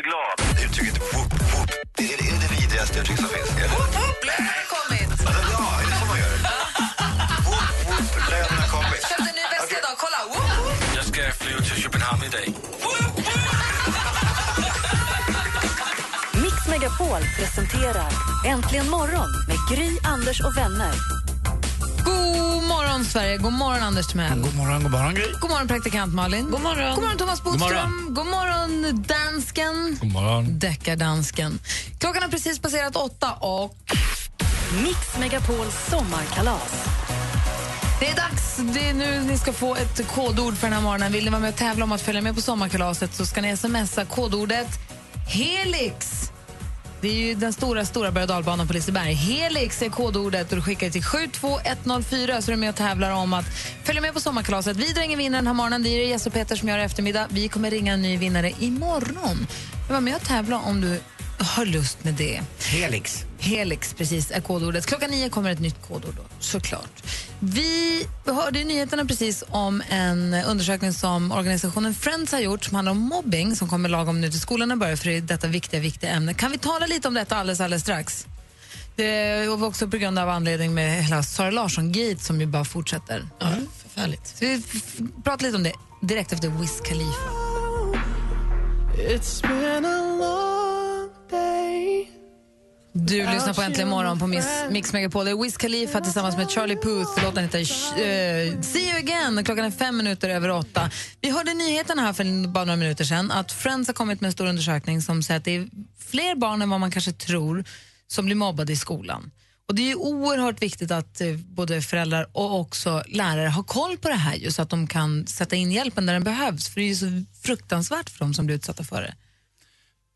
Så glad. Uttrycket whoop whoop, det är, är det vidrigaste uttryck som finns. Whoop whoop, lönen har kommit! Ja, är det så man gör? whoop whoop, lönen har kommit. Köpte en ny väska idag, kolla! Woop, woop. Jag ska flyga till Köpenhamn idag. Mix Megapol presenterar Äntligen morgon med Gry, Anders och vänner. God morgon, Sverige! God morgon, Anders Timell. God morgon, god morgon, Gry. God morgon, praktikant Malin. God morgon, god morgon Thomas Bodström. God morgon, dansken. God morgon. Deckardansken. Klockan har precis passerat åtta och Mix Megapols sommarkalas. det är dags. Det är nu ni ska få ett kodord för den här morgonen. Vill ni vara med och tävla om att följa med på sommarkalaset så ska ni smsa kodordet HELIX. Det är ju den stora, stora berg och dalbanan på Liseberg. Helix är kodordet och du skickar det till 72104 så är du med och tävlar om att följa med på sommarkalaset. Vi drar ingen vinnare den här morgonen. Det är det Jess och Peter som gör i eftermiddag. Vi kommer ringa en ny vinnare imorgon. Var med och tävla om du har lust med det. Helix. Helix precis är kodordet. Klockan nio kommer ett nytt kodord då, såklart. Vi hörde i nyheterna precis om en undersökning som organisationen Friends har gjort som handlar om mobbing som kommer lagom nu till skolorna börjar för det är detta viktiga, viktiga ämne. Kan vi tala lite om detta alldeles, alldeles strax? Det var också på grund av anledning med hela Sara Larsson-gate som ju bara fortsätter. Ja, förfärligt. Så vi pratar lite om det direkt efter Wiz Khalifa. Du lyssnar på Äntligen morgon på Miss, Mix Megapol. Det är Wiz Khalifa tillsammans med Charlie Puth. Låten heter uh, See you again. Klockan är fem minuter över åtta. Vi hörde nyheterna här för bara några minuter sedan att Friends har kommit med en stor undersökning som säger att det är fler barn än vad man kanske tror som blir mobbade i skolan. Och Det är oerhört viktigt att eh, både föräldrar och också lärare har koll på det här så att de kan sätta in hjälpen där den behövs. För det är så fruktansvärt för dem som blir utsatta för det.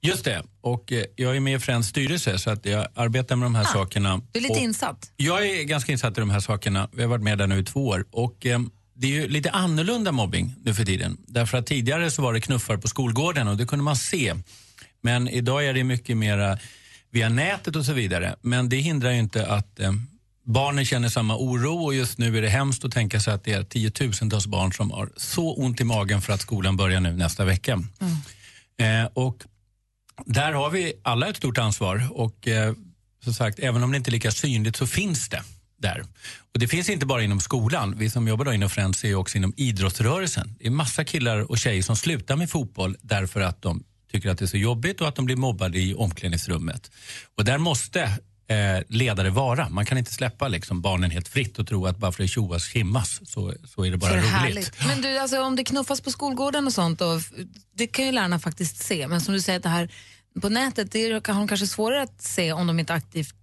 Just det. Och eh, jag är med i Friends styrelse så att jag arbetar med de här sakerna. Du är lite och insatt. Jag är ganska insatt i de här sakerna. Vi har varit med där nu i två år. Och, eh, det är ju lite annorlunda mobbing nu för tiden. Därför att tidigare så var det knuffar på skolgården och det kunde man se. Men idag är det mycket mer via nätet och så vidare. Men det hindrar ju inte att eh, barnen känner samma oro och just nu är det hemskt att tänka sig att det är tiotusentals barn som har så ont i magen för att skolan börjar nu nästa vecka. Eh, och där har vi alla ett stort ansvar och eh, som sagt, även om det inte är lika synligt så finns det där. Och det finns inte bara inom skolan. Vi som jobbar då inom Friends är också inom idrottsrörelsen. Det är massa killar och tjejer som slutar med fotboll därför att de tycker att det är så jobbigt och att de blir mobbade i omklädningsrummet. Och där måste eh, ledare vara. Man kan inte släppa liksom, barnen helt fritt och tro att bara för det tjoas skimmas så, så är det bara Så det roligt. härligt. Men du, alltså, om det knuffas på skolgården och sånt, och, det kan ju lärarna faktiskt se. Men som du säger, att det här på nätet, det har de kanske svårare att se om de inte aktivt...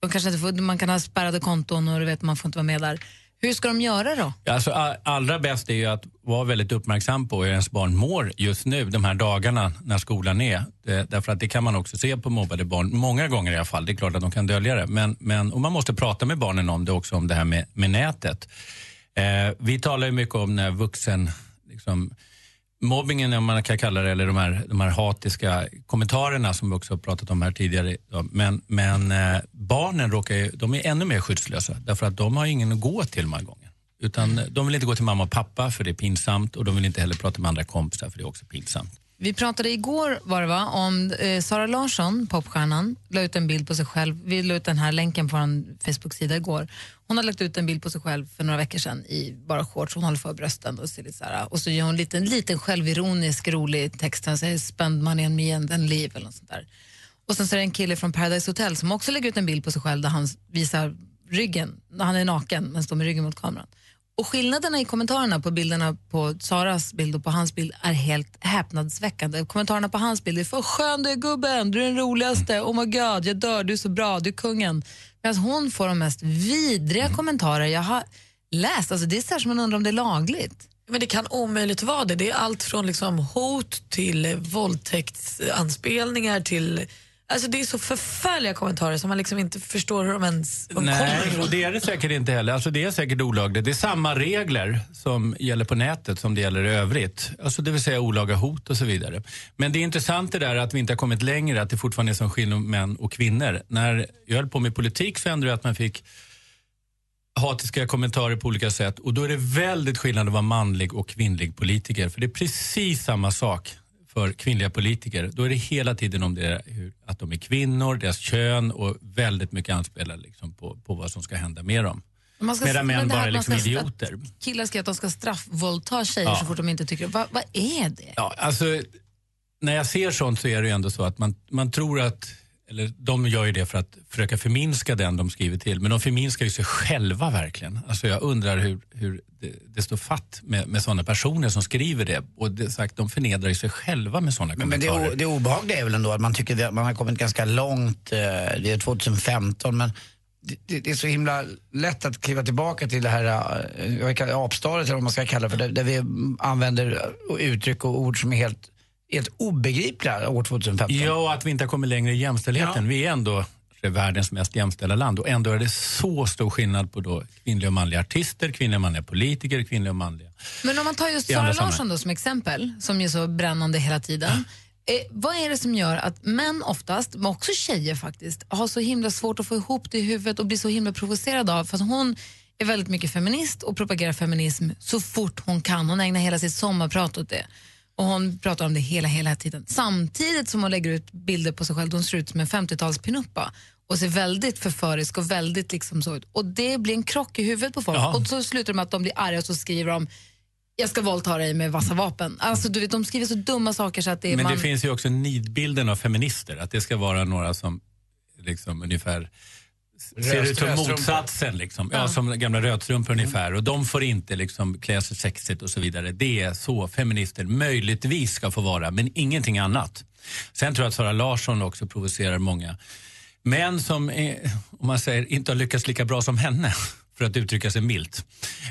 De kanske inte får, man kan ha spärrade konton och du vet, man får inte vara med där. Hur ska de göra då? Alltså, allra bäst är ju att vara väldigt uppmärksam på hur ens barn mår just nu, de här dagarna när skolan är. Det, därför att det kan man också se på mobbade barn, många gånger i alla fall. Det är klart att de kan dölja det. Men, men, och man måste prata med barnen om det också, om det här med, med nätet. Eh, vi talar ju mycket om när vuxen... Liksom, mobbingen, om man kan kalla det, eller de här, de här hatiska kommentarerna som vi också har pratat om här tidigare. Men, men eh, barnen råkar ju, de är ännu mer skyddslösa därför att de har ingen att gå till de här gången. Utan de vill inte gå till mamma och pappa för det är pinsamt och de vill inte heller prata med andra kompisar för det är också pinsamt. Vi pratade igår var det va, om eh, Sara Larsson, popstjärnan, la ut en bild på sig själv. Vi la ut den här länken på vår Facebook-sida igår. Hon har lagt ut en bild på sig själv för några veckor sedan i bara shorts. Hon håller för brösten och, ser lite så här, och så gör hon en liten, liten självironisk rolig text. Hon säger “spend money on me and then leave” eller något sånt där. Och sen så är det en kille från Paradise Hotel som också lägger ut en bild på sig själv där han visar ryggen, han är naken men står med ryggen mot kameran. Och skillnaderna i kommentarerna på bilderna på Saras bild och på hans bild är helt häpnadsväckande. Kommentarerna på hans bild är för skön du är gubben, du är den roligaste, oh my god, jag dör, du är så bra, du är kungen. Medan hon får de mest vidriga kommentarer jag har läst. Alltså det är så här som man undrar om det är lagligt. Men det kan omöjligt vara det. Det är allt från liksom hot till våldtäktsanspelningar till... Alltså det är så förfärliga kommentarer som man liksom inte förstår hur de ens de kommer Nej, och det är det säkert inte heller. Alltså det är säkert olagligt. Det är samma regler som gäller på nätet som det gäller i övrigt. Alltså det vill säga olaga hot och så vidare. Men det är intressant det där att vi inte har kommit längre, att det fortfarande är som skillnad män och kvinnor. När jag höll på med politik så hände det att man fick hatiska kommentarer på olika sätt och då är det väldigt skillnad att vara manlig och kvinnlig politiker. För det är precis samma sak för kvinnliga politiker. Då är det hela tiden om det, hur, att de är kvinnor, deras kön och väldigt mycket anspelar liksom på, på vad som ska hända med dem. Man ska- Medan män bara är liksom ska- idioter. Killar ska att de ska straffvåldta tjejer Ja. så fort de inte tycker Vad vad är det? Ja, alltså, när jag ser sånt så är det ju ändå så att man, man tror att, eller de gör ju det för att försöka förminska den de skriver till, men de förminskar ju sig själva verkligen. Alltså jag undrar hur, hur det, det står fatt med, med sådana personer som skriver det. Och det sagt, de förnedrar ju sig själva med sådana Men, men det, kommentarer. det obehagliga är väl ändå att man tycker att man har kommit ganska långt, eh, det är 2015 men det, det, är så himla lätt att kliva tillbaka till det här eh, apstadiet eller vad man ska kalla det för, där, där vi använder uttryck och ord som är helt, helt obegripliga år 2015. Ja, och att vi inte har kommit längre i jämställdheten. Vi är ändå världens mest jämställda land och ändå är det så stor skillnad på då kvinnliga och manliga artister, kvinnliga och manliga politiker, kvinnliga och manliga. Men om man tar just Sara Larsson då som exempel, som är så brännande hela tiden. Eh, vad är det som gör att män oftast, men också tjejer faktiskt, har så himla svårt att få ihop det i huvudet och blir så himla provocerade av, för att hon är väldigt mycket feminist och propagerar feminism så fort hon kan. Hon ägnar hela sitt sommarprat åt det. Och hon pratar om det hela, hela tiden. Samtidigt som hon lägger ut bilder på sig själv, hon ser ut som en 50-talspinuppa och ser väldigt förförisk och väldigt liksom så ut. Och det blir en krock i huvudet på folk. Ja. Och så slutar det med att de blir arga och så skriver de jag ska våldta dig med vassa vapen. Alltså, du vet, de skriver så dumma saker så att det Men man... det finns ju också nidbilden av feminister, att det ska vara några som liksom ungefär ser ut som motsatsen. Liksom. Ja. som gamla rödstrumpor ungefär. Och de får inte liksom klä sig sexigt och så vidare. Det är så feminister möjligtvis ska få vara, men ingenting annat. Sen tror jag att Sara Larsson också provocerar många män som, är, om man säger, inte har lyckats lika bra som henne. För att uttrycka sig milt.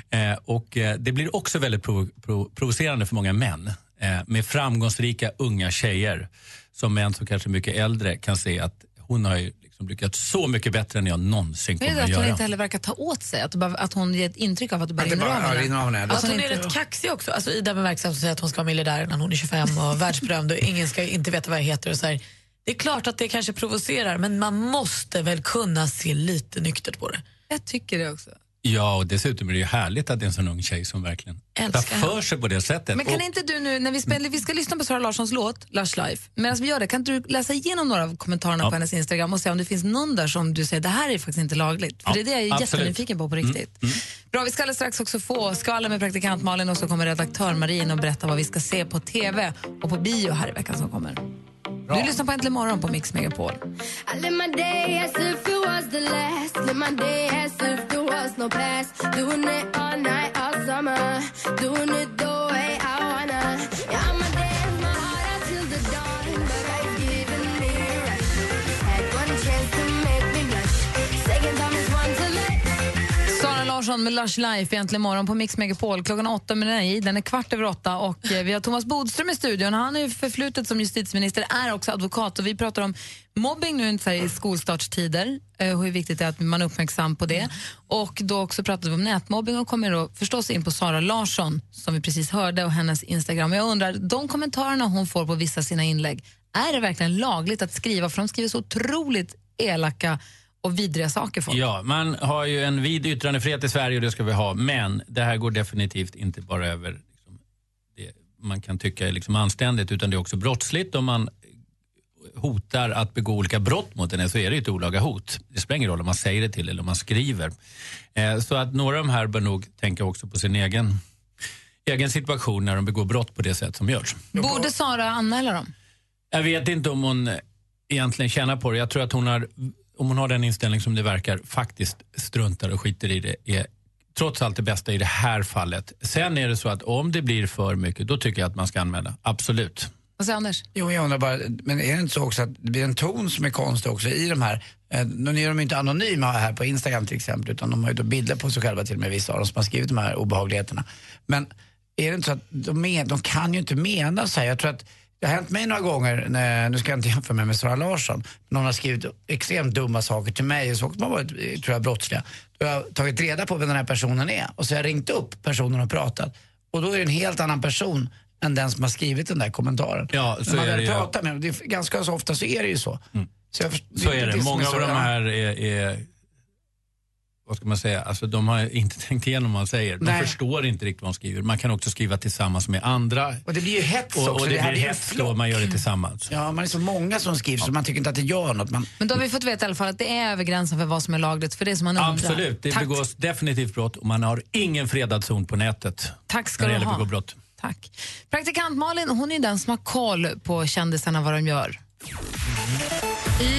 Eh, och eh, det blir också väldigt provo- provo- provocerande för många män. Eh, med framgångsrika unga tjejer. Som män som kanske är mycket äldre kan se att hon har ju liksom lyckats så mycket bättre än jag någonsin kommer att att hon göra. inte heller verkar ta åt sig, att, bara, att hon ger ett intryck av att du bara Att det rinner bara- av henne. henne. Att Alltså, hon är rätt kaxig också, alltså, i den bemärkelsen att säga att hon ska vara miljardär när hon är 25 och världsberömd och ingen ska inte veta vad jag heter. Och så här. Det är klart att det kanske provocerar men man måste väl kunna se lite nyktert på det. Jag tycker det också. Ja, och dessutom är det ju härligt att det är en sån ung tjej som verkligen tar för sig på det sättet. Men kan Och- inte du nu, när vi, spelar, vi ska lyssna på Sara Larssons låt, Lush Life, medan vi gör det, kan inte du läsa igenom några av kommentarerna Ja. på hennes Instagram och se om det finns någon där som du säger, det här är faktiskt inte lagligt. För Ja, det är det jag är absolut. jättenyfiken på på riktigt. Bra, vi ska alldeles strax också få skvaller med praktikant Malin och så kommer redaktör Marie in och berätta vad vi ska se på TV och på bio här i veckan som kommer. Du lyssnar på Äntligen morgon på Mix Megapol. I Larsson med Lush Life egentligen morgon på Mix Megapol. Klockan åtta med nej, den är kvart över åtta och eh, vi har Thomas Bodström i studion. Han är förflutet som justitieminister, är också advokat och vi pratar om mobbing nu så här, i skolstartstider eh, och hur viktigt det är att man är uppmärksam på det. Och då också pratade vi om nätmobbing och kommer då förstås in på Sara Larsson som vi precis hörde och hennes Instagram. Jag undrar, de kommentarerna hon får på vissa sina inlägg, är det verkligen lagligt att skriva? För de skriver så otroligt elaka och vidriga saker folk. Ja, man har ju en vid yttrandefrihet i Sverige och det ska vi ha. Men det här går definitivt inte bara över liksom, det man kan tycka är liksom anständigt utan det är också brottsligt om man hotar att begå olika brott mot henne så är det ju ett olaga hot. Det spelar ingen roll om man säger det till eller om man skriver. Eh, så att några av de här bör nog tänka också på sin egen, egen situation när de begår brott på det sätt som görs. Borde Sara anmäla dem? Jag vet inte om hon egentligen tjänar på det. Jag tror att hon har, om hon har den inställning som det verkar, faktiskt struntar och skiter i det. Är trots allt det bästa i det här fallet. Sen är det så att om det blir för mycket, då tycker jag att man ska anmäla. Absolut. Vad säger Anders? Jo, jag undrar bara, men är det inte så också att det blir en ton som är konstig också i de här, eh, nu är de ju inte anonyma här på Instagram till exempel, utan de har ju då bilder på sig själva till och med vissa av dem som har skrivit de här obehagligheterna. Men är det inte så att de, men, de kan ju inte mena så här. Jag tror att det har hänt mig några gånger, när, nu ska jag inte jämföra mig med Sara Larsson, någon har skrivit extremt dumma saker till mig, så som har varit, tror jag, brottsliga. Då har jag tagit reda på vem den här personen är och så har jag ringt upp personen och pratat. Och då är det en helt annan person än den som har skrivit den där kommentaren. Ja, så När man är väl det pratar med dem, ganska så ofta så är det ju så. Så, jag, Så är det. Många av de ja. här är, är vad ska man säga, alltså de har inte tänkt igenom vad man säger. De Nej. förstår inte riktigt vad de skriver. Man kan också skriva tillsammans med andra. Och det blir ju hets Och, också. och det, Det här blir hets då man gör det tillsammans. Ja, man är så många som skriver så man tycker inte att det gör något. Man, Men då har vi fått veta i alla fall att det är över gränsen för vad som är lagligt, för det som man undrar. Absolut, det Tack, begås definitivt brott och man har ingen fredad zon på nätet. tack ska när det du gäller ha. brott. Tack. Praktikant Malin, hon är den som har koll på kändisarna, vad de gör.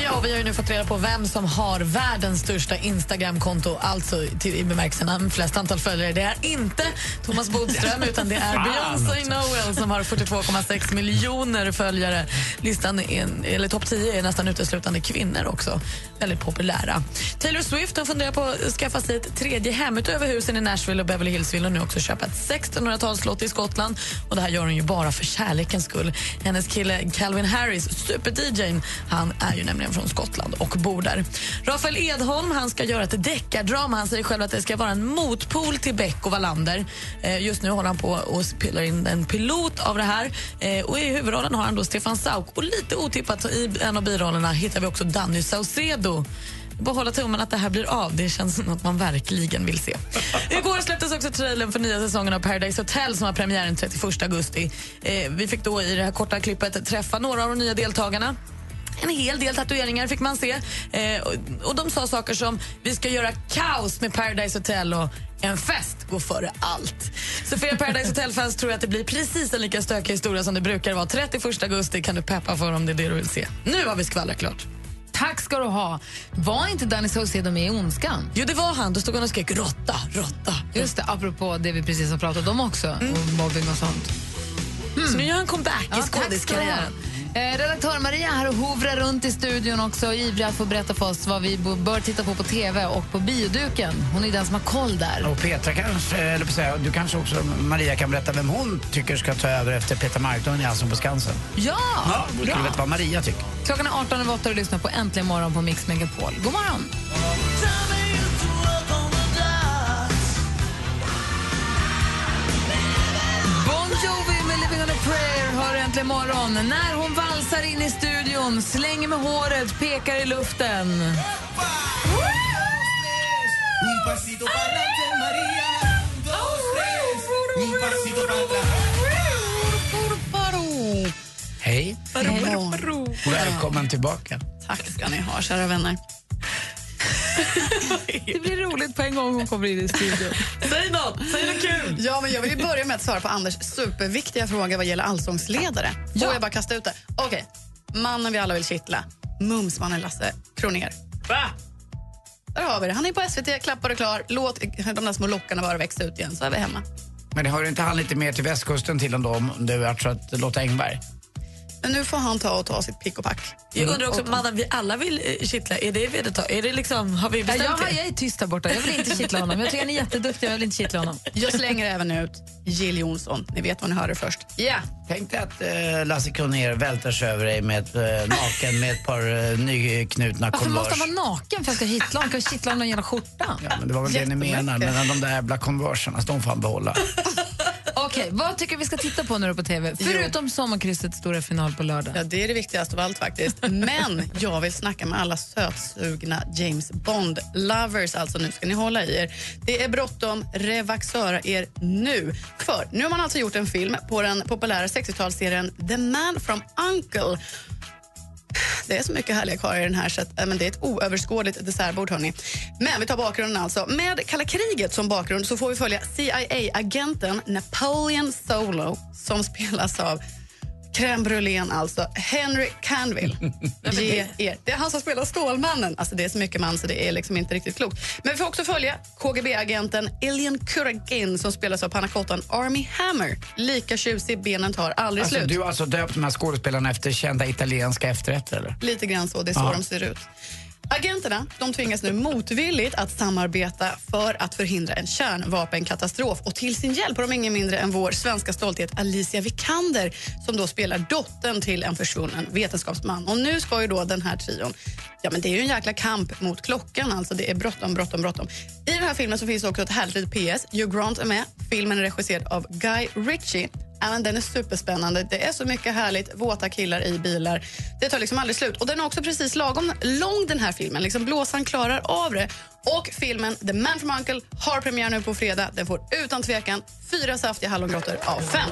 Ja, vi har nu fått reda på vem som har världens största Instagramkonto, alltså till, i bemärkelsen flest antal följare. Det är inte Thomas Bodström, utan det är Beyoncé Noel som har 42,6 miljoner följare. Listan, är, eller topp 10 är nästan uteslutande kvinnor också. Väldigt populära. Taylor Swift hon funderar på att skaffa sig ett tredje hem utöver husen i Nashville och Beverly Hills vill hon nu också köpa ett 1600-talsslott i Skottland. Och Det här gör hon ju bara för kärlekens skull. Hennes kille Calvin Harris, för DJn. han är ju nämligen från Skottland och bor där. Rafael Edholm han ska göra ett deckardrama. Han säger själv att det ska vara en motpol till Beck och Wallander. Eh, just nu håller han på och spelar in en pilot av det här. Eh, och I huvudrollen har han då Stefan Sauk. Och lite otippat så i en av birollerna hittar vi också Danny Saucedo. Bara hålla tummen att det här blir av. Det känns som att man verkligen vill se. Igår släpptes också trailern för nya säsongen av Paradise Hotel som har premiär den 31 augusti. Eh, vi fick då i det här korta klippet träffa några av de nya deltagarna. En hel del tatueringar fick man se. Eh, och, och De sa saker som vi ska göra kaos med Paradise Hotel och en fest går före allt. Så för er Paradise Hotel-fans tror jag att det blir precis en lika stökig historia som det brukar vara. 31 augusti kan du peppa för om det är det du vill se. Nu har vi skvallrat klart. Tack ska du ha. Var inte Danny Saucedo med i Ondskan? Jo, det var han. Då stod han och skrek råtta, råtta. Just det, apropå det vi precis har pratat om också, och mobbing och sånt. Så nu gör han comeback i Ja, ha. skådiskarriären. Eh, redaktör Maria här och hovrar runt i studion också, ivrig att få berätta för oss vad vi bör titta på på TV och på bioduken. Hon är den som har koll där. och Petra kanske, eller säga, du kanske också, Maria kan berätta vem hon tycker ska ta över efter Peter Marklund i Allsång på Skansen. Ja, Ja, du bra. veta vad Maria tycker? Klockan är 18 över 8 och du lyssnar på Äntligen morgon på Mix Megapol. God morgon! Bon Jovi med Living on a prayer hör Äntligen morgon. När hon valsar in i studion, slänger med håret, pekar i luften. Hej. Välkommen tillbaka. Tack ska ni ha, kära vänner. Det blir roligt på en gång hon kommer in i studion. Säg något! Säg något kul! Ja, men jag vill ju börja med att svara på Anders superviktiga fråga vad gäller allsångsledare. Ja. Får jag bara kasta ut det? Okej, mannen vi alla vill kittla. Mumsmannen Lasse Kronér. Va? Där har vi det. Han är på SVT, klappar och klar. Låt de där små lockarna bara växa ut igen, så är vi hemma. Men har du inte han lite mer till västkusten till ändå om du har att Lotta Engberg? Men nu får han ta och ta sitt pick och pack. Jag undrar också, mannen vi alla vill eh, kittla, är det vedertaget? Är det liksom, har vi Ja, bestämt jag, har- det? jag är tyst där borta. Jag vill inte kittla honom. Jag tycker han är jätteduktig. Jag vill inte kittla honom. Jag slänger även ut Jill Johnson. Ni vet vad ni hörde först. Ja, Tänk dig att eh, Lasse Kronér välter sig över dig med ett, eh, naken med ett par eh, nyknutna Varför måste han vara naken för att jag ska honom? Kan jag kittla honom i någon jävla skjorta? Ja, men det var väl det ni menar, men de där jävla Converserna, de får han behålla. Okej, vad tycker vi ska titta på nu på TV? Förutom sommarkrysset stora final på lördag. Ja, det är det viktigaste av allt faktiskt. Men jag vill snacka med alla sötsugna James Bond-lovers. Alltså nu ska ni hålla i er. Det är bråttom. Revaxöra er nu. För nu har man alltså gjort en film på den populära 60-talsserien The Man from Uncle. Det är så mycket härliga karlar i den här så att, men det är ett oöverskådligt dessertbord. Hörrni. Men vi tar bakgrunden alltså. Med kalla kriget som bakgrund så får vi följa CIA-agenten Napoleon Solo som spelas av crème brûlén alltså. Henry Canville. Ge er. Det är han som spelar Stålmannen. Alltså det är så mycket man så det är liksom inte riktigt klokt. Men vi får också följa KGB-agenten Ilian Kuragin som spelas av panacottan Army Hammer. Lika tjusig, benen tar aldrig Alltså, slut. du har alltså döpt de här skådespelarna efter kända italienska efterrätter eller? Lite grann så, det är så Ja. de ser ut. Agenterna de tvingas nu motvilligt att samarbeta för att förhindra en kärnvapenkatastrof. Och till sin hjälp har de ingen mindre än vår svenska stolthet Alicia Vikander som då spelar dottern till en försvunnen vetenskapsman. Och nu ska ju då den här trion Ja, men det är ju en jäkla kamp mot klockan. Alltså det är bråttom, bråttom, bråttom. I den här filmen så finns också ett härligt litet PS. Hugh Grant är med. Filmen är regisserad av Guy Ritchie. Även den är superspännande. Det är så mycket härligt. Våta killar i bilar. Det tar liksom aldrig slut. Och Den är också precis lagom lång, den här filmen. Liksom blåsan klarar av det. Och filmen The Man from Uncle har premiär nu på fredag. Den får utan tvekan fyra saftiga hallongrottor av fem.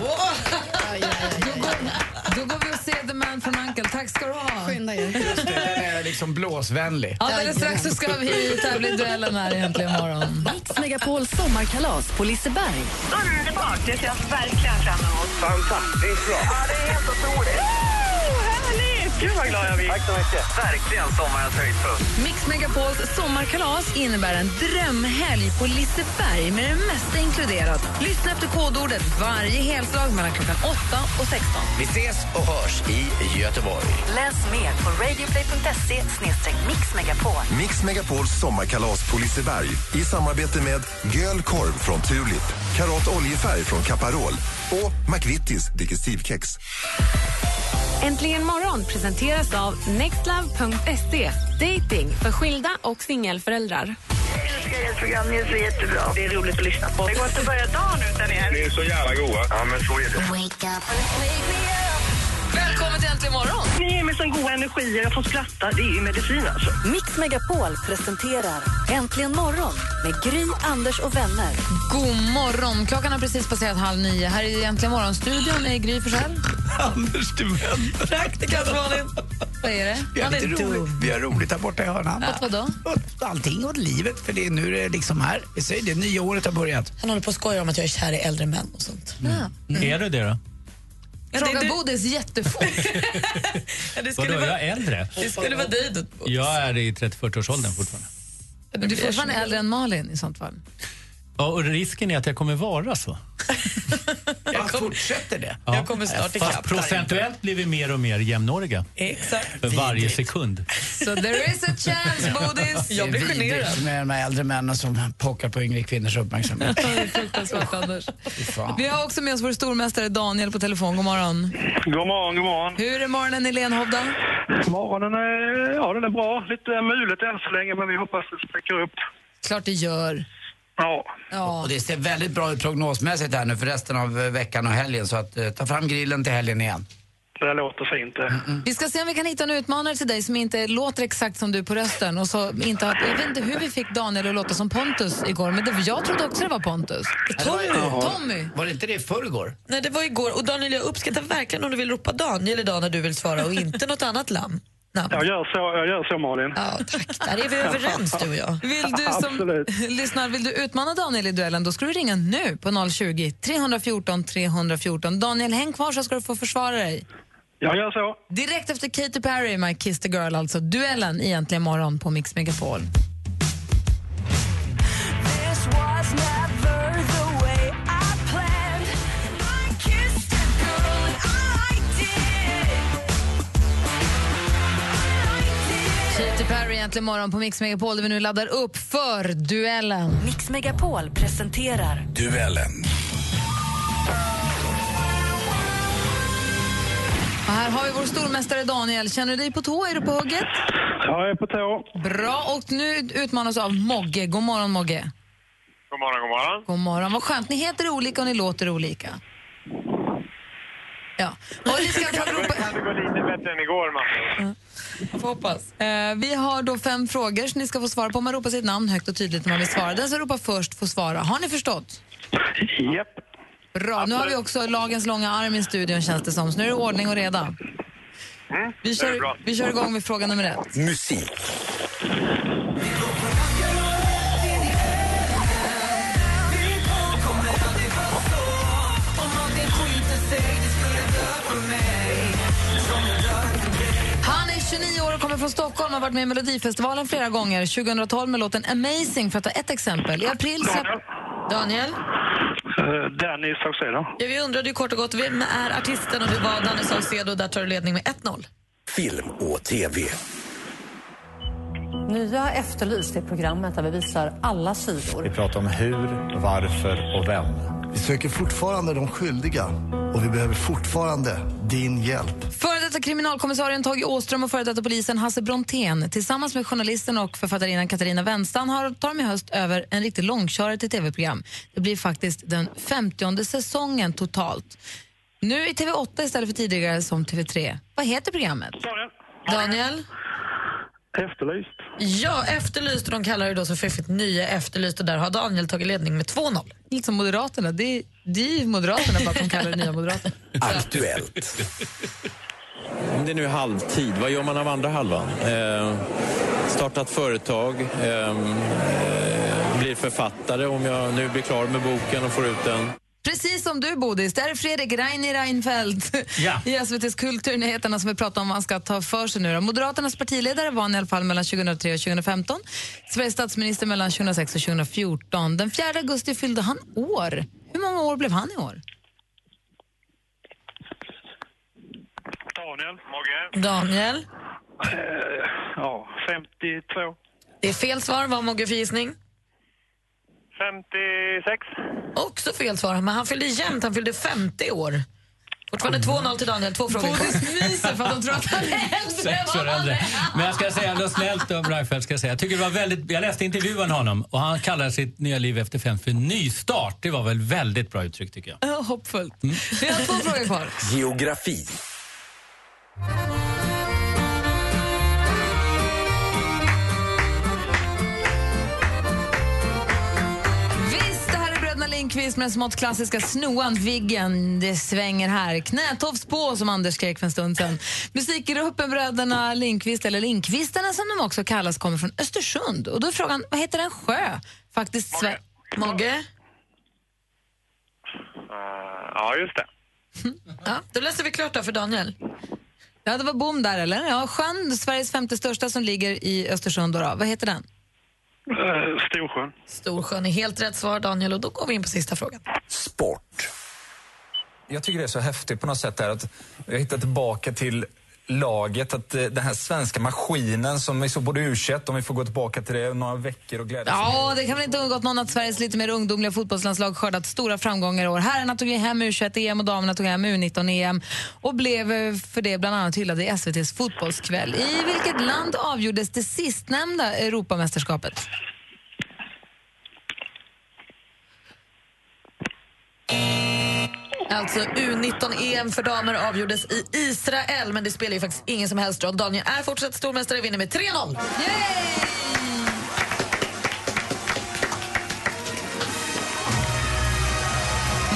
Då går vi och ser The Man from Uncle. Tack ska du ha. Skynda er. Den är liksom blåsvänlig. Alldeles strax så ska vi tävla i duellen här egentligen imorgon. Mix Megapols sommarkalas på Liseberg. Underbart! Det ser jag verkligen fram emot. Fantastiskt bra. Ja, det är helt otroligt. Gud vad glad jag blir. Tack så mycket. Verkligen sommarens höjdpunkt. Mix Megapols sommarkalas innebär en drömhelg på Liseberg med det mesta inkluderat. Lyssna efter kodordet varje helslag mellan klockan 8 och 16. Vi ses och hörs i Göteborg. Läs mer på radioplay.se mixmegapol. Mix Megapols sommarkalas på Liseberg i samarbete med Göl korv från Tulip, Karat oljefärg från Caparol och McVittys Digestivkex. Äntligen morgon presenteras av nextlove.se. Dating för skilda och singelföräldrar. Jag älskar ert program. Ni är så jättebra. Det är roligt att lyssna på. Det går inte att börja dagen utan er. Ni är så jävla goa. Ja, men så är det. Välkommen till Äntligen morgon! Ni ger mig sån god energi. Jag får skratta. Det är ju medicin alltså. Mix Megapol presenterar Äntligen morgon med Gry, Anders och vänner. God morgon! Klockan har precis passerat halv nio. Här i Äntligen morgon-studion är Gry Forssell. Anders, du vän. Praktikant Malin. Vad är det? Vi har, är lite roligt, vi har roligt här borta i hörnan. Åt vadå? Åt allting åt livet, för det, nu är det liksom här. Vi säger det, nya året har börjat. Han håller på att skoja om att jag är kär i äldre män och sånt. Är du det då? Fråga det- Bodis jättefort. Vadå, jag är äldre? Det skulle vara dig då. Jag är i 30-40-årsåldern fortfarande. Men du är fortfarande äldre än Malin i sånt fall. Ja, och risken är att jag kommer vara så. Jag fortsätter det. Ja. Jag kommer snart Fast ikapp. procentuellt blir vi mer och mer jämnåriga Exakt. för varje sekund. So there is a chance, Bodis. Jag blir generad. med de här äldre männen som pockar på yngre kvinnors uppmärksamhet. Fruktansvärt, Anders. Vi har också med oss vår stormästare Daniel på telefon. God morgon. God morgon, god morgon. Hur är morgonen i Lenhovda? Morgonen är, ja, den är bra. Lite mulet än så länge, men vi hoppas det spricker upp. Klart det gör. Ja. Ja. Och det ser väldigt bra ut prognosmässigt här nu för resten av eh, veckan och helgen. Så att, eh, ta fram grillen till helgen igen. Det låter fint det. Vi ska se om vi kan hitta en utmanare till dig som inte låter exakt som du på rösten. Och så inte har, jag vet inte hur vi fick Daniel att låta som Pontus igår, men det, jag trodde också det var Pontus. Tommy. Tommy! Var det inte det i förrgår? Nej, det var igår. Och Daniel, jag uppskattar verkligen om du vill ropa Daniel idag när du vill svara och inte något annat namn. Namn. Jag gör så, jag gör så Malin. Ja, tack. Där är vi överens du och jag. Vill du som Absolut. lyssnar, vill du utmana Daniel i duellen, då ska du ringa nu på 020 314 314. Daniel, häng kvar så ska du få försvara dig. Jag gör så. Direkt efter Katy Perry, My Kiss the Girl, alltså duellen egentligen morgon på Mix Megapol. Egentligen morgon på Mix Megapol där vi nu laddar upp för duellen. Mix Megapol presenterar Duellen. Och här har vi vår stormästare Daniel. Känner du dig på tå? Är du på hugget? Jag är på tå. Bra, och nu utmanas av Mogge. God morgon Mogge. God morgon, god morgon. God morgon. Vad skönt. Ni heter olika och ni låter olika. Ja. Och ni ska få ropa... Kan det gå lite bättre än igår, Martin? Jag får hoppas. Eh, vi har då fem frågor som ni ska få svara på. Man ropar sitt namn högt och tydligt när man vill svara. Den som ropar först får svara. Har ni förstått? Japp. Bra. Nu har vi också lagens långa arm i studion känns det som. Så nu är det ordning och reda. Mm, Vi kör, vi kör igång med fråga nummer ett. Musik. 29 år och kommer från Stockholm och har varit med i Melodifestivalen flera gånger. 2012 med låten Amazing för att ta ett exempel. I april. Daniel? Uh, Danny Saucedo. Ja, vi undrade ju kort och gott vem är artisten och det var Danny Saucedo. Där tar du ledning med 1-0. Film och TV. Nya Efterlyst är programmet där vi visar alla sidor. Vi pratar om hur, varför och vem. Vi söker fortfarande de skyldiga och vi behöver fortfarande din hjälp. Före detta kriminalkommissarien Tage Åström och före detta polisen Hasse Brontén tillsammans med journalisten och författarinnan Katarina Wenstam har, tar de i höst över en riktig långkörare till tv-program. Det blir faktiskt den femtionde säsongen totalt. Nu i TV8 istället för tidigare som TV3. Vad heter programmet? Daniel? Efterlyst. Ja, Efterlyst de kallar det då så fiffigt Nya Efterlyst och där har Daniel tagit ledning med 2-0. Lite som Moderaterna. Det är, det är ju Moderaterna bara att de kallar det Nya Moderaterna. Aktuellt. Om det nu är halvtid, vad gör man av andra halvan? Eh, startat företag, eh, eh, blir författare om jag nu blir klar med boken och får ut den. Precis som du, Bodis. Det är Fredrik Reini Reinfeldt Ja. i SVTs Kulturnyheterna som vi pratar om vad han ska ta för sig nu. Då. Moderaternas partiledare var han i alla fall mellan 2003 och 2015. Sveriges statsminister mellan 2006 och 2014. Den 4 augusti fyllde han år. Hur många år blev han i år? Daniel. Mogge. Daniel? Eh, ja, 52. Det är fel svar. Vad har Mogge för gissning? 56. Också fel svar, men han fyllde jämnt. Han fyllde 50 år. Fortfarande 2-0 till Daniel. Två frågor kvar. myser för att de tror att han är äldre Sex år äldre. Men jag ska säga något snällt om Reinfeldt. Ska jag, säga. jag, tycker det var väldigt, jag läste intervjun med honom och han kallar sitt nya liv efter fem för nystart. Det var väl väldigt bra uttryck tycker jag. Ja, hoppfullt. Vi har två frågor kvar. Geografi. Lindqvist med den smått klassiska snoan Viggen. Det svänger här. Knätofs på, som Anders skrek för en stund sedan. Musikgruppen Bröderna Lindqvist, eller Lindqvistarna som de också kallas, kommer från Östersund. Och då är frågan, vad heter en sjö? Faktiskt Sve- Mogge? Eh, ja, just det. Ja, då läser vi klart då för Daniel. Ja, det var bom där, eller? Ja, sjön, Sveriges femte största som ligger i Östersund. Då, då. Vad heter den? Uh, Storsjön. Storsjön är helt rätt svar, Daniel. Och då går vi in på sista frågan. Sport. Jag tycker det är så häftigt på något sätt där att vi har hittat tillbaka till laget, att eh, den här svenska maskinen som vi såg både u om vi får gå tillbaka till det några veckor och glädjas Ja, det kan väl inte undgått någon att Sveriges lite mer ungdomliga fotbollslandslag skördat stora framgångar i år. Herrarna tog hem U21-EM och damerna tog hem U19-EM och blev eh, för det bland annat hyllade i SVTs fotbollskväll. I vilket land avgjordes det sistnämnda Europamästerskapet? Alltså U19-EM för damer avgjordes i Israel, men det spelar ju faktiskt ingen som helst roll. Daniel är fortsatt stormästare och vinner med 3-0.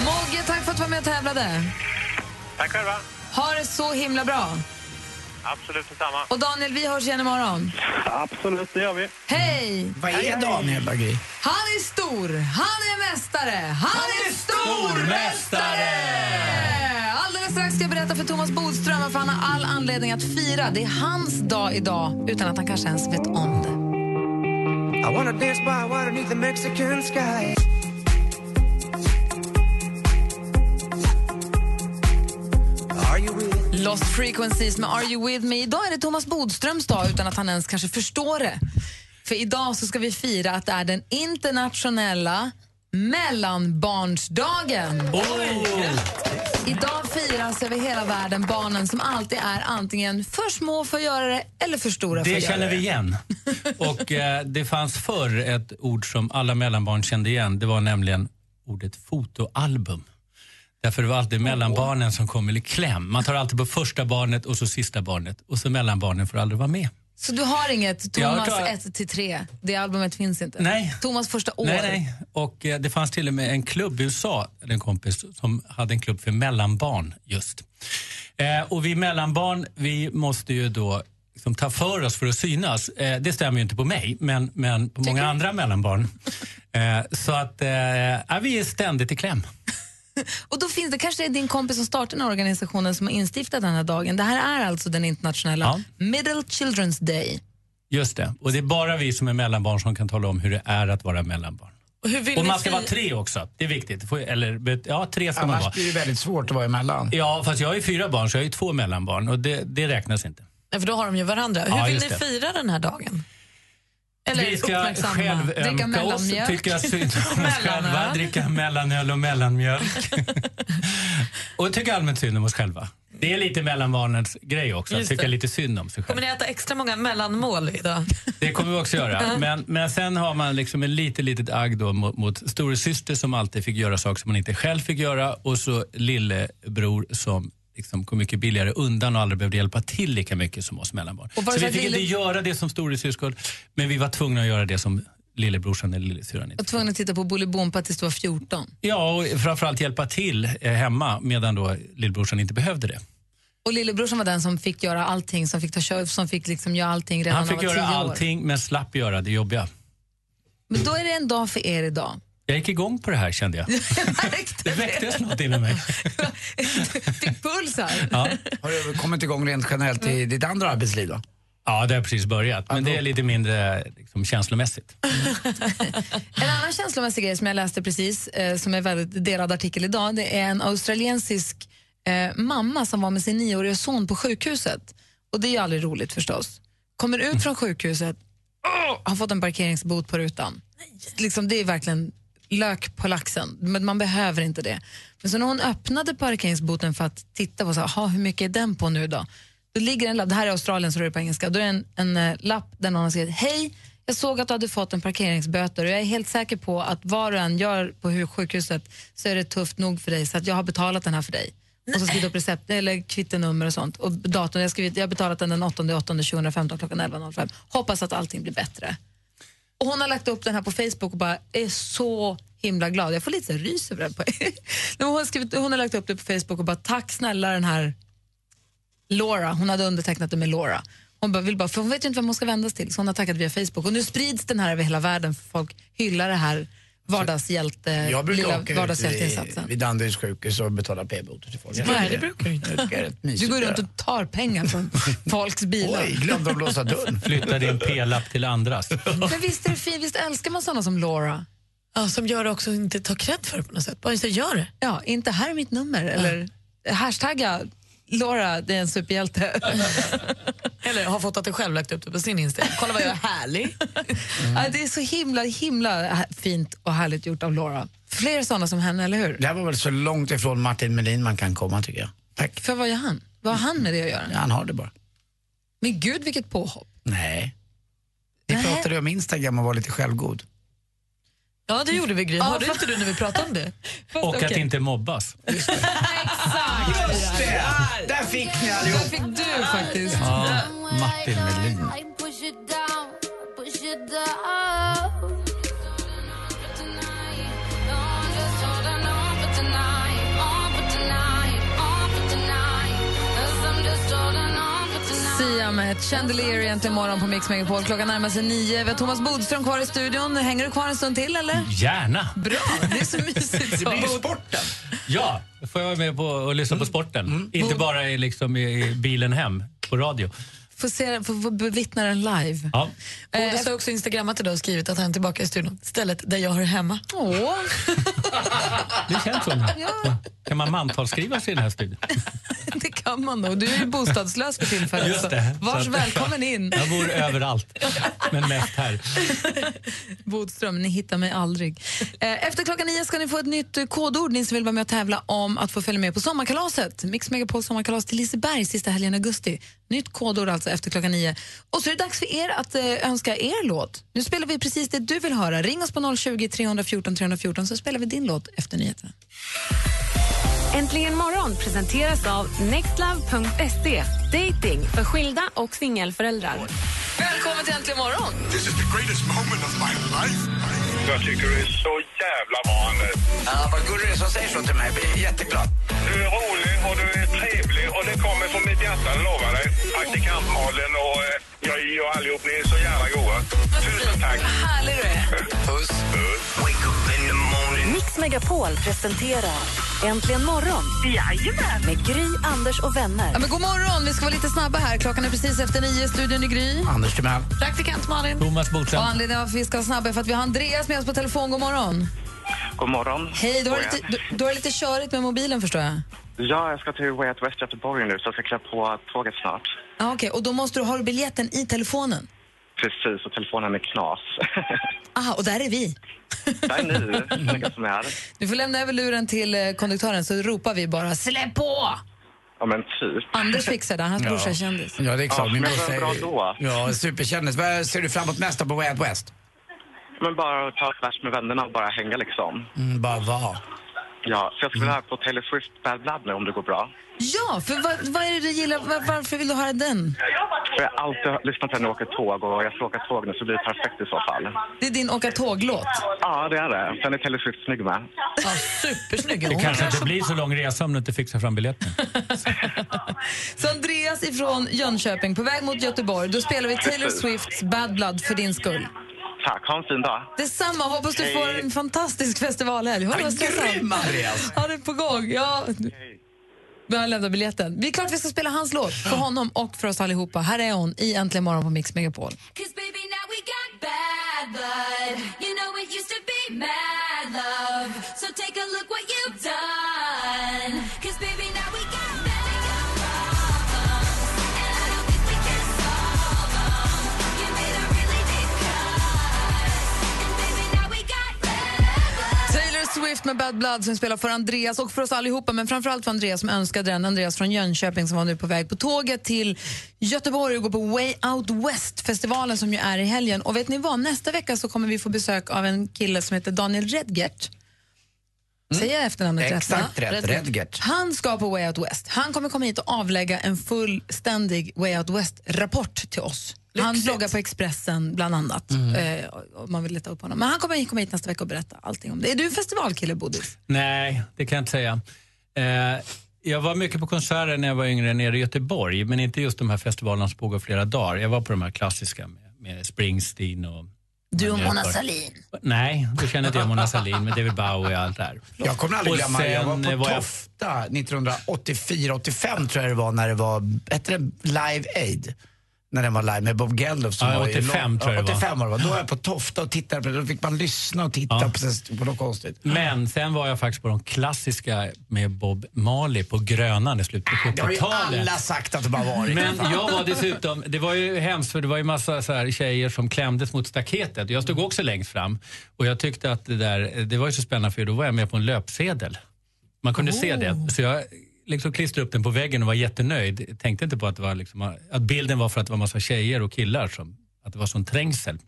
Mogge, tack för att du var med och tävlade. Tack själva. Ha det så himla bra. Absolut detsamma. Och Daniel, vi hörs igen imorgon. Absolut, det gör vi. Hej! Vad är Daniel då, Gry? Han är stor, han är mästare, han, är stormästare! Alldeles strax ska jag berätta för Thomas Bodström varför han har all anledning att fira. Det är hans dag idag, utan att han kanske ens vet om det. I wanna dance by water beneath the Mexican sky. Lost Frequencies med Are You With Me. Idag är det Thomas Bodströms dag utan att han ens kanske förstår det. För idag så ska vi fira att det är den internationella mellanbarnsdagen. Idag firas över hela världen barnen som alltid är antingen för små för att göra det eller för stora för Det att göra känner det. vi igen. Och eh, Det fanns förr ett ord som alla mellanbarn kände igen. Det var nämligen ordet fotoalbum. Därför det var alltid mellanbarnen som kom i kläm. Man tar alltid på första barnet och så sista barnet och så mellanbarnen får aldrig vara med. Så du har inget Thomas har- 1 till 3? Det albumet finns inte? Nej. Thomas första år? Nej, nej. Och eh, det fanns till och med en klubb i USA, en kompis, som hade en klubb för mellanbarn just. Eh, och vi mellanbarn, vi måste ju då liksom ta för oss för att synas. Eh, det stämmer ju inte på mig, men, men på många andra mellanbarn. Eh, så att vi är ständigt i kläm. Och då finns det kanske är din kompis som startar den här organisationen som har instiftat den här dagen. Det här är alltså den internationella Middle Children's Day. Just det. Och det är bara vi som är mellanbarn som kan tala om hur det är att vara mellanbarn. Och, hur vill Och man ska vara tre också. Det är viktigt. Eller, ja, tre ska man Annars vara. blir det väldigt svårt att vara emellan. Ja, fast jag har ju fyra barn så jag har ju två mellanbarn och det, det räknas inte. Ja, för då har de ju varandra. Hur Ja, vill ni det. fira den här dagen? Eller vi ska självömka oss, tycka synd om oss själva, dricka mellanöl och mellanmjölk. och tycka allmänt synd om oss själva. Det är lite mellanbarnens grej också, att Just tycka det. lite synd om sig själv. Kommer ni äta extra många mellanmål idag? Det kommer vi också göra. Men, men sen har man liksom en lite litet agg då mot, mot storasyster som alltid fick göra saker som man inte själv fick göra och så lillebror som liksom kom mycket billigare undan och aldrig behövde hjälpa till lika mycket som oss mellanbarn. Och Så vi fick att inte lille- göra det som storasyskon men vi var tvungna att göra det som lillebrorsan eller lillasyrran inte var tvungen att titta på Bolibompa tills du var 14. Ja, och framförallt hjälpa till eh, hemma medan då lillebrorsan inte behövde det. Och lillebrorsan var den som fick göra allting, som fick ta kör, som fick liksom göra allting redan Han när fick han var göra år. allting men slapp göra det jobbiga. Men då är det en dag för er idag. Jag gick igång på det här kände jag. Det väcktes något inom mig. Fick puls här. Ja. Har du kommit igång rent generellt i ditt andra arbetsliv då? Ja, det har precis börjat. Men det är lite mindre liksom, känslomässigt. En annan känslomässig grej som jag läste precis, eh, som är väldigt delad artikel idag, det är en australiensisk eh, mamma som var med sin nioåriga son på sjukhuset. Och det är ju aldrig roligt förstås. Kommer ut från sjukhuset, åh, har fått en parkeringsbot på rutan. Liksom, det är verkligen lök på laxen, men man behöver inte det. Men så när hon öppnade parkeringsboten för att titta på så här, hur mycket är den på nu då? Då ligger en lapp, det här är Australien så det är på engelska, då är det en, en eh, lapp där någon har skrivit Hej, jag såg att du hade fått en parkeringsböter och jag är helt säker på att vad du än gör på sjukhuset så är det tufft nog för dig så att jag har betalat den här för dig. Och så skrivit upp recept, eller kvittenummer och sånt. Och datorn, jag, har skrivit, jag har betalat den den 8 8 2015 klockan 11.05. Hoppas att allting blir bättre. Och hon har lagt upp den här på Facebook och bara är så himla glad. Jag får lite rys över den. På. Hon, har skrivit, hon har lagt upp det på Facebook och bara tack snälla den här Laura. Hon hade undertecknat det med Laura. Hon bara, vill bara, för hon vet ju inte vem hon ska vända sig till så hon har tackat via Facebook. Och nu sprids den här över hela världen för folk hyllar det här vardagshjälte, Jag brukar lilla åka vardagshjälteinsatsen. vid, vid Danderyds sjukhus och betala p-boter till folk. Nej, det brukar du inte. Du går runt och tar pengar från folks bilar. Oj, glömde att blåsa dörren. Flytta din p-lapp till andras. Men visst är det fint, visst älskar man såna som Laura? Ja, som gör det också inte tar cred för det på något sätt. Bara så gör det. Ja, inte här är mitt nummer. Eller hashtagga Laura, det är en superhjälte. Eller har fått att det själv lagt upp det på sin Instagram. Kolla vad jag är härlig. Ja, det är så himla, himla fint och härligt gjort av Laura. Fler såna som henne, eller hur? Det här var väl så långt ifrån Martin Melin man kan komma tycker jag. Tack. För vad gör han? Vad har han med det att göra? Ja, han har det bara. Men gud, vilket påhopp. Nej. Vi Nej. pratade om Instagram och var lite självgod. Ja, det gjorde vi Gry. Ja, Hörde för- inte du när vi pratade om det? Och att okej. inte mobbas. Just det! Där fick ni Där allihop! fick du faktiskt. Ja, Martin Melin. Ett Chandelier egentligen imorgon på Mix Megapol. Klockan närmar sig nio. Vi har Thomas Bodström kvar i studion. Hänger du kvar en stund till eller? Gärna. Bra, det är så mysigt. Det så. blir ju sporten. Ja, då får jag vara med på och lyssna på sporten. Inte bara i, liksom, i bilen hem på radio. Får, se, får, får bevittna den live. Ja. Bodis har också instagrammat idag och skrivit att han är tillbaka i studion. Stället där jag hör hemma. Åh, Det känns så. Kan man mantalsskriva sig i den här studion? det kan man nog. Du är ju bostadslös för tillfället. Just så det. Vars Så välkommen in. Jag bor överallt, men mest här. Bodström, ni hittar mig aldrig. Eh, Efter klockan nio ska ni få ett nytt eh, kodord. Ni som vill vara med och tävla om att få följa med på sommarkalaset. Mix Megapols sommarkalas till Liseberg sista helgen i augusti. Nytt kodord alltså efter klockan nio. Och så är det dags för er att eh, önska er låt. Nu spelar vi precis det du vill höra. Ring oss på 020 314 314 så spelar vi din låt efter nyheterna. Äntligen morgon presenteras av nextlove.se. Dating för skilda och singelföräldrar. Välkommen till Äntligen morgon! This is the greatest moment of my life. Jag tycker du är så jävla Anders. Ja, vad gullig du är som säger så till mig. Jag blir jätteglad. Du är rolig och du är trevlig och det kommer från mitt hjärta, det lovar dig. Praktikant Malin och eh, jag och allihop, ni är så jävla goa. Tusen tack. Härlig du är. Puss. Wake up in the morning. Mix Megapol presenterar Äntligen morgon Jajamän! med Gry, Anders och vänner. Ja, men god morgon! Vi ska vara lite snabba här. Klockan är precis efter nio. Studion i Gry. Anders Timell. Praktikant Malin. Thomas Bodström. Och anledningen till att vi ska vara snabba är för att vi har Andreas med oss på telefon. God morgon. God morgon. Hej, du har, lite, du, du har lite körigt med mobilen förstår jag. Ja, jag ska till Way Out West Göteborg nu så jag ska klä på tåget snart. Ja, Okej, och då måste du ha biljetten i telefonen. Precis, och telefonen är knas. Aha, och där är vi. Där är ni, som är. Du får lämna över luren till eh, konduktören så ropar vi bara släpp på! Ja, men typ. Anders fixar det, hans brorsa är kändis. Ja, det är klart. Ja, Min men bra då. ja, superkändis. Vad ser du fram emot mest på Way Out West? Men bara att ta ett bärs med vännerna och bara hänga liksom. Mm, bara vara. Ja, så jag skulle vilja höra på Taylor Swift Bad Blood nu om det går bra. Ja, för vad, vad är det du gillar? Var, varför vill du höra den? För jag har alltid lyssnat på henne åka tåg och jag ska åka tåg nu så blir det perfekt i så fall. Det är din åka tåg-låt. Ja, det är det. Sen är Taylor Swift snygg med. Ja, supersnygg. Det kanske inte blir så lång resa om du inte fixar fram biljetten. Så Andreas ifrån Jönköping på väg mot Göteborg. Då spelar vi Taylor Swifts Bad Blood för din skull. Tack, ha en fin dag. Detsamma, hoppas du får en fantastisk festivalhelg. Håll Ja, stressad. grym, Andreas. Ja, det är på gång. Ja. Vi har lämnat biljetten. Vi är klart vi ska spela hans låt för honom och för oss allihopa. Här är hon i Äntligen morgon på Mix Megapol. Cause baby now we got bad blood You know it used to be mad love So take a look what you've Swift med Bad Blood som spelar för Andreas och för oss allihopa, men framförallt för Andreas som önskade den. Andreas från Jönköping som var nu på väg på tåget till Göteborg och går på Way Out West-festivalen som ju är i helgen. Och vet ni vad, nästa vecka så kommer vi få besök av en kille som heter Daniel Redgert. Säger jag efternamnet rätt? Exakt va? rätt, Redgert. Han ska på Way Out West. Han kommer komma hit och avlägga en fullständig Way Out West-rapport till oss. Han bloggar på Expressen bland annat, eh, om man vill leta upp honom. Men han kommer komma hit nästa vecka och berätta allting om det. Är du festivalkille, Bodis? Nej, det kan jag inte säga. Eh, jag var mycket på konserter när jag var yngre nere i Göteborg, men inte just de här festivalerna som pågår flera dagar. Jag var på de här klassiska med, med Springsteen och... Du och men, Mona jag- Sahlin. Nej, då kände inte jag Mona Sahlin, med David Bowie och allt det här. Jag kommer aldrig Och glömma, jag var på var jag- Tofta 1984-85 tror jag det var när det var, hette det Live Aid? När den var live med Bob Geldof. som Ja, var i 85 lång- tror jag det var. 85 var det. va? Då var jag på Tofta och tittade på det. Då fick man lyssna och titta Ja. på, på något konstigt. Men sen var jag faktiskt på de klassiska med Bob Marley på Grönan i slutet på Det har ju 70-talet. alla sagt att de har varit. Men jag var dessutom, det var ju hemskt för det var ju massa så här tjejer som klämdes mot staketet. Jag stod också längst fram och jag tyckte att det där, det var ju så spännande för då var jag med på en löpsedel. Man kunde se det. Så jag liksom klistrade upp den på väggen och var jättenöjd. Tänkte inte på att, det var liksom, att bilden var för att det var massa tjejer och killar som, att det var sån trängsel.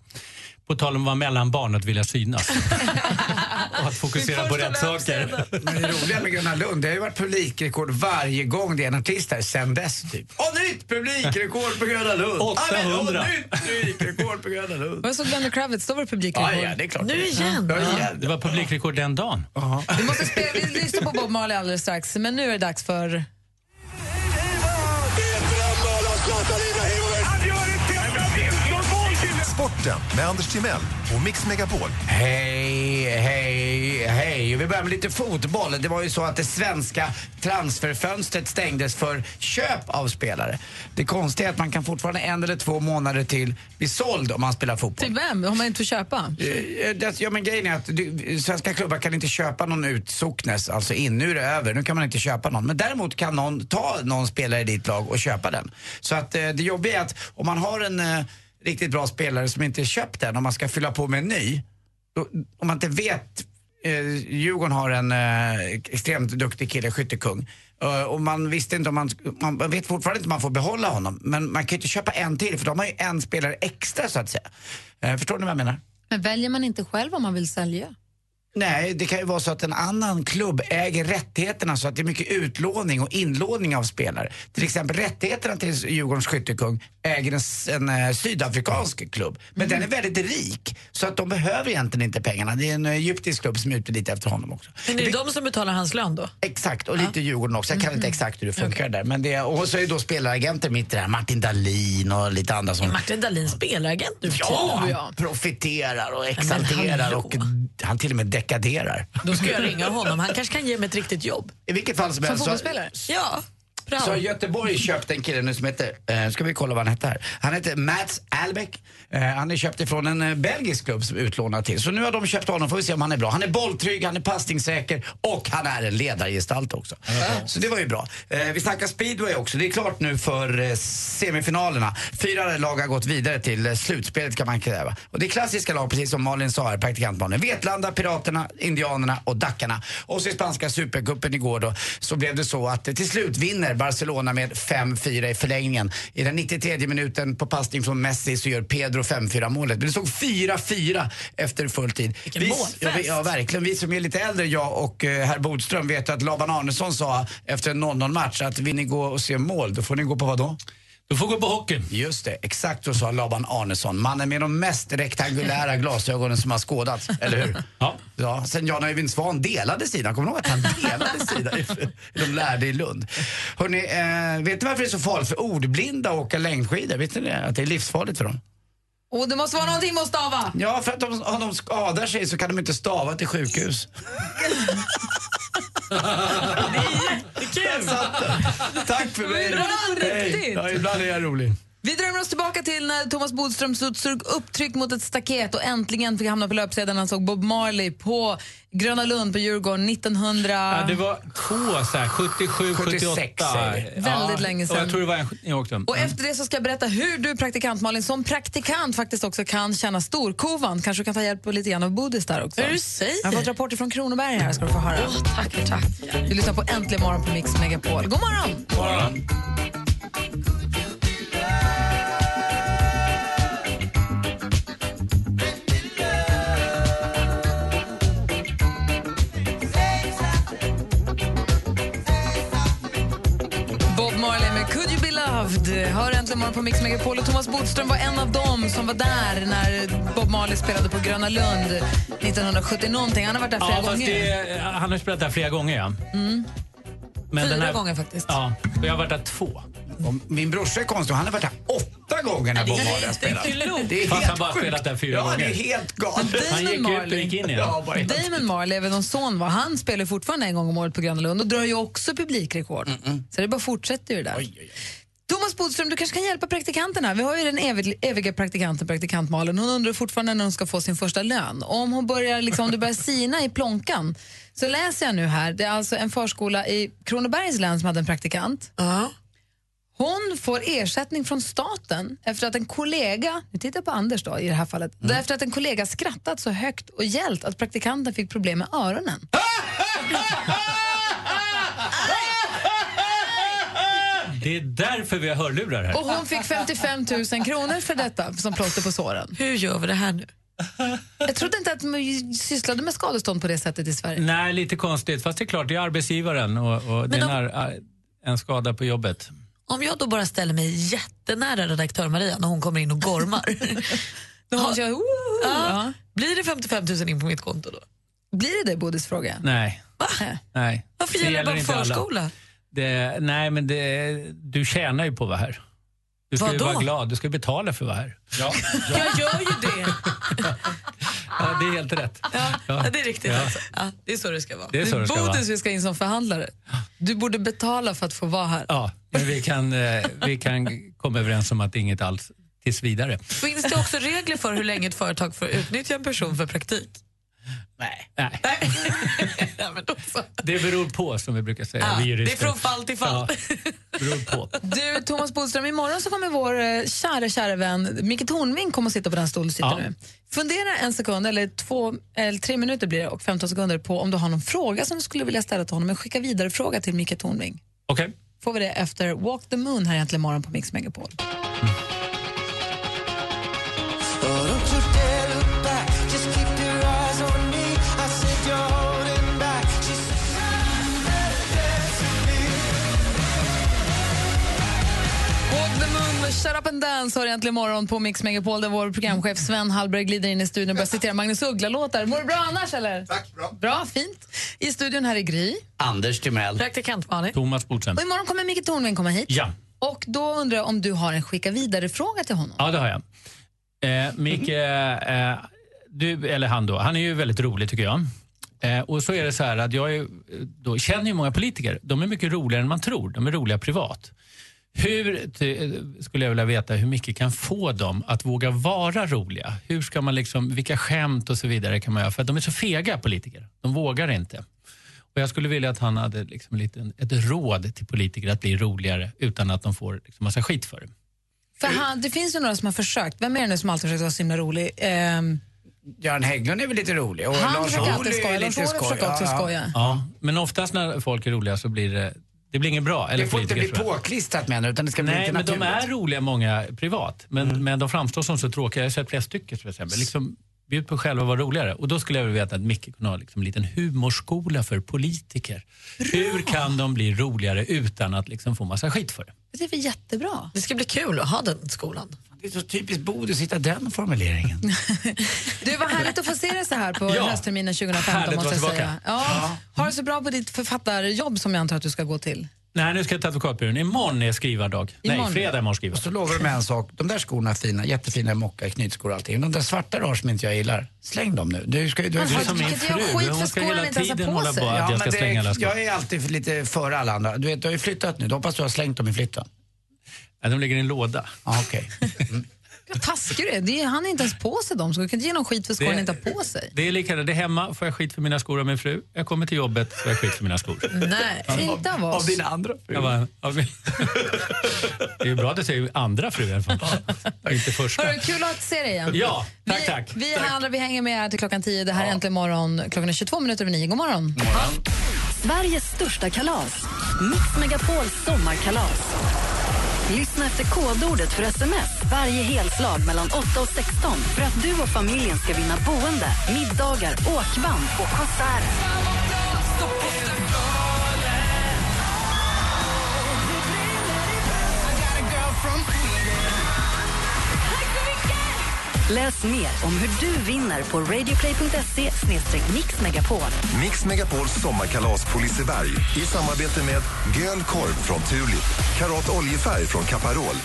På tal om att vara mellanbarn att vilja synas. och att fokusera på rätt saker. Men det roliga med Gröna Lund, det har ju varit publikrekord varje gång det är en artist där sen dess. Typ. Och nytt publikrekord på Gröna Lund! 800. Och nytt publikrekord på Gröna Lund! Och jag såg Lenny Kravitz, då var det publikrekord. Ja, ja, det är klart. Nu igen! Ja, igen. Det var publikrekord den dagen. Vi måste spela, vi lyssnar på Bob Marley alldeles strax, men nu är det dags för... Sporten med Anders Timell och Mix Megapol. Hej, hej, hej. Vi börjar med lite fotboll. Det var ju så att det svenska transferfönstret stängdes för köp av spelare. Det konstiga är att man kan fortfarande en eller två månader till bli såld om man spelar fotboll. Till vem? Har man inte får köpa? Eh, det- Ja men grejen är att du, svenska klubbar kan inte köpa någon ut Socknes, alltså in. Nu är det över, nu kan man inte köpa någon. Men däremot kan någon ta någon spelare i ditt lag och köpa den. Så att eh, det jobbiga är att om man har en eh, riktigt bra spelare som inte är köpt än om man ska fylla på med en ny. Då, om man inte vet, eh, Djurgården har en eh, extremt duktig kille, skyttekung. Uh, och man visste inte om man, man, man vet fortfarande inte om man får behålla honom. Men man kan ju inte köpa en till för de har ju en spelare extra så att säga. Eh, förstår ni vad jag menar? Men väljer man inte själv om man vill sälja? Nej, det kan ju vara så att en annan klubb äger rättigheterna så att det är mycket utlåning och inlåning av spelare. Till exempel rättigheterna till Djurgårdens skyttekung äger en, en eh, sydafrikansk klubb. Men den är väldigt rik så att de behöver egentligen inte pengarna. Det är en eh, egyptisk klubb som är ute lite efter honom också. Men det är de som betalar hans lön då? Exakt, och lite Djurgården också. Jag kan inte exakt hur det funkar där. Men det, och så är då spelaragenter mitt i det här. Martin Dahlin och lite andra som... Är Martin Dahlin spelaragent nu Ja, han profiterar och exalterar hallå. och han till och med dekaderar. Då ska jag ringa honom. Han kanske kan ge mig ett riktigt jobb. I vilket fall som Som helst. så-? Ja. Så har Göteborg köpt en kille nu som heter, eh, ska vi kolla vad han heter här. Han heter Mats Albeck. Eh, han är köpt ifrån en eh, belgisk klubb som utlånad till. Så nu har de köpt honom, får vi se om han är bra. Han är bolltrygg, han är passningssäker och han är en ledargestalt också. Så det var ju bra. Eh, vi snackar speedway också. Det är klart nu för eh, semifinalerna. Fyra lag har gått vidare till eh, slutspelet kan man kräva. Och det är klassiska lag, precis som Malin sa här, praktikantbarnen. Vetlanda, Piraterna, Indianerna och Dackarna. Och så i spanska supercupen igår då, så blev det så att eh, till slut vinner Barcelona med 5-4 i förlängningen. I den 93 minuten på passning från Messi så gör Pedro 5-4 målet. Men det såg 4-4 efter full tid. Vilken Vi- målfest. ja, vi- ja, verkligen. Vi som är lite äldre, jag och eh, herr Bodström, vet att Laban Arnesson sa efter en 0-0-match att vill ni gå och se mål, då får ni gå på vad då? Du får gå på hockeyn. Just det, exakt så sa Laban Arnesson. Mannen med de mest rektangulära glasögonen som har skådats, eller hur? Ja. Ja, sen Jan Öjvind Svan delade sida. Kommer du ihåg att han delade sida i, i de lärde i Lund? Hörrni, eh, vet ni varför det är så farligt för ordblinda att åka längdskidor? Vet ni det? Att det är livsfarligt för dem? Och det måste vara någonting med att stava. Ja, för att de, om de skadar sig så kan de inte stava till sjukhus. Jättekul! Tack för mig. Hej. riktigt. Ja, ibland är jag rolig. Vi drömmer oss tillbaka till när Thomas Bodström stod stod upptryckt mot ett staket och äntligen fick hamna på löpsedeln när han såg Bob Marley på Gröna Lund på Djurgården 1900... Ja, det var två, så här, 77, 76 78. säger vi. Väldigt länge sedan. Och jag tror det var en jag också. Och efter det så ska jag berätta hur du praktikant Malin som praktikant faktiskt också kan känna storkovan. Kanske du kan ta hjälp lite grann av Bodis där också. Du säger? Jag har fått rapporter från Kronoberg här ska du få höra. tack, tack. Du lyssnar på Äntligen morgon på Mix Megapol. God morgon! Bob loved? Hör äntligen morgon på Mix Megapol. Och Thomas Bodström var en av dem som var där när Bob Marley spelade på Gröna Lund 1970 någonting. Han har varit där flera Ja, gånger. det, han har spelat där flera gånger, ja. Mm. Men Fyra den här- gånger faktiskt. Ja, och jag har varit där två. Och min brorsa är konstig, han har varit här åtta gånger när Bob Marley har spelat. Det är Fast helt han bara sjukt. spelat där fyra ja, gånger. det är helt galet. Han gick ut och gick in igen. Ja, Damon Marley, även om son var, han spelar fortfarande en gång om året på Gröna Lund och drar ju också publikrekord. Så det bara fortsätter ju det där. Thomas Bodström, du kanske kan hjälpa praktikanterna. Vi har ju den evig, eviga praktikanten, praktikant Malin. Hon undrar fortfarande när hon ska få sin första lön. Om, hon börjar, liksom, om du börjar sina i plånkan så läser jag nu här, det är alltså en förskola i Kronobergs län som hade en praktikant. Hon får ersättning från staten efter att en kollega, nu tittar jag på Anders då i det här fallet, efter att en kollega skrattat så högt och gällt att praktikanten fick problem med öronen. Det är därför vi har hörlurar här. Och hon fick 55 000 kronor för detta som plåster på såren. Hur gör vi det här nu? Jag trodde inte att man sysslade med skadestånd på det sättet i Sverige. Nej, lite konstigt. Fast det är klart, det är arbetsgivaren och, och det är en, en skada på jobbet. Om jag då bara ställer mig jättenära redaktör Maria när hon kommer in och gormar. Då hon kör, ja. Blir det 55 000 in på mitt konto då? Blir det det, Bodis fråga? Nej. Nej. Varför gäller det bara inte alla. Det, nej, men det, du tjänar ju på att vara här. Du ska ju Vadå? vara glad. Du ska ju betala för att vara här. Ja, Jag gör ju det. ja det är helt rätt. Ja, Ja. det är riktigt. Ja. Alltså. Ja, det är så det ska vara. Det är så det ska Bodis vara. vi ska in som förhandlare. Du borde betala för att få vara här. Ja, men vi kan, eh, vi kan komma överens om att inget alls tills vidare. Finns det också regler för hur länge ett företag får utnyttja en person för praktik? Nej. Nej. så. Det beror på, som vi brukar säga. Ja, vi det är från fall till fall. Ja, beror på. Du, Thomas Bodström, imorgon så kommer vår eh, kära, kära vän Micke Tornving komma och sitta på den stol du sitter Ja. nu. Fundera en sekund, eller, två, eller tre minuter blir det, och 15 sekunder på om du har någon fråga som du skulle vilja ställa till honom. Men skicka vidare fråga till Micke Tornving. Okej. Får vi det efter Walk the Moon här egentligen imorgon på Mix Megapol. Walk Shut Up and Dance har egentligen morgon på Mix Megapol där vår programchef Sven Hallberg glider in i studion och börjar citera Magnus Uggla-låtar. Mår du bra annars eller? Tack, bra. Bra, fint. I studion här är Gry. Anders Timell. Praktikant Malin. Thomas Bodström. Och imorgon kommer Micke Tornving komma hit. Ja. Och då undrar jag om du har en skicka vidare-fråga till honom. Ja, det har jag. Eh, Micke, eh, du, eller han då, han är ju väldigt rolig tycker jag. Eh, och så är det så här att jag är, då känner ju många politiker. De är mycket roligare än man tror. De är roliga privat. Hur, skulle jag vilja veta, hur mycket kan få dem att våga vara roliga? Hur ska man liksom, vilka skämt och så vidare kan man göra? För att de är så fega politiker. De vågar inte. Och jag skulle vilja att han hade liksom lite, ett råd till politiker att bli roligare utan att de får liksom massa skit för det. För han, det finns ju några som har försökt. Vem är det nu som alltid försökt vara så himla rolig? Ehm, Göran Hägglund är väl lite rolig. Och Han Lars försöker alltid skoja. Lars Ohly försöker också Ja, ja. skoja. Ja, men oftast när folk är roliga så blir det, det blir inget bra. Eller Det får inte bli påklistrat menar du, utan det ska bli Nej, men de är roliga många privat. Men, men de framstår som så tråkiga. Jag har sett flera stycken till exempel. Liksom, bjud på själva vara roligare. Och då skulle jag vilja veta att Micke kunde ha liksom en liten humorskola för politiker. Hur kan de bli roligare utan att liksom få massa skit för det? Det är väl jättebra. Det ska bli kul att ha den skolan. Det är så typiskt Bodis att hitta den formuleringen. Du, var härligt att få se dig så här på Ja. höstterminen 2015 Härligt måste jag säga. Ja. Har du så bra på ditt författarjobb som jag antar att du ska gå till? Nej, nu ska jag till advokatbyrån. Imorgon är skrivardag. Imorgon. Nej, fredag imorgon skrivardag. Och så lovar du mig en sak, de där skorna är fina, jättefina mocka, knytskor och allting. De där svarta du har som inte jag gillar, släng dem nu. Du ska, du, Men du, har- vilket gör skit för skorna inte ens har på att jag men ska det- slänga alla skor. Jag är alltid lite före alla andra. Du vet, du har ju flyttat nu. Du hoppas du har slängt dem i flytten. Ja, de ligger i en låda. Ah, okay. Vad taskig du är. Det är. Han är inte ens på sig dem, så du kan inte ge någon skit för skor han inte har på sig. Det är likadant. Det är hemma får jag skit för mina skor av min fru. Jag kommer till jobbet får jag skit för mina skor. Nej, inte av oss. andra fru. Bara, av min... det är ju bra att du säger andra fru i alla fall. Inte första. Hörru, kul att se dig igen. Ja, tack, vi, tack. Vi, här andra, vi hänger med här till klockan 10. Det här är Äntligen morgon. Klockan är 22 minuter över 9. God morgon. Sveriges största kalas. Mix Megapols sommarkalas. Lyssna efter kodordet för sms varje helslag mellan 8 och 16 för att du och familjen ska vinna boende, middagar, åkband och konserter. Läs mer om hur du vinner på radioplay.se mixmegapol. Mix Megapols sommarkalas på Liseberg i samarbete med Göl korv från Tulip, Karat oljefärg från Caparol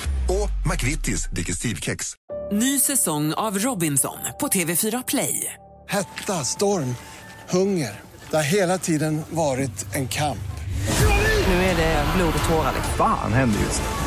och McVittys Digestivkex. Ny säsong av Robinson på TV4 Play. Hetta, storm, hunger. Det har hela tiden varit en kamp. Nu är det blod och tårar. Fan händer just nu.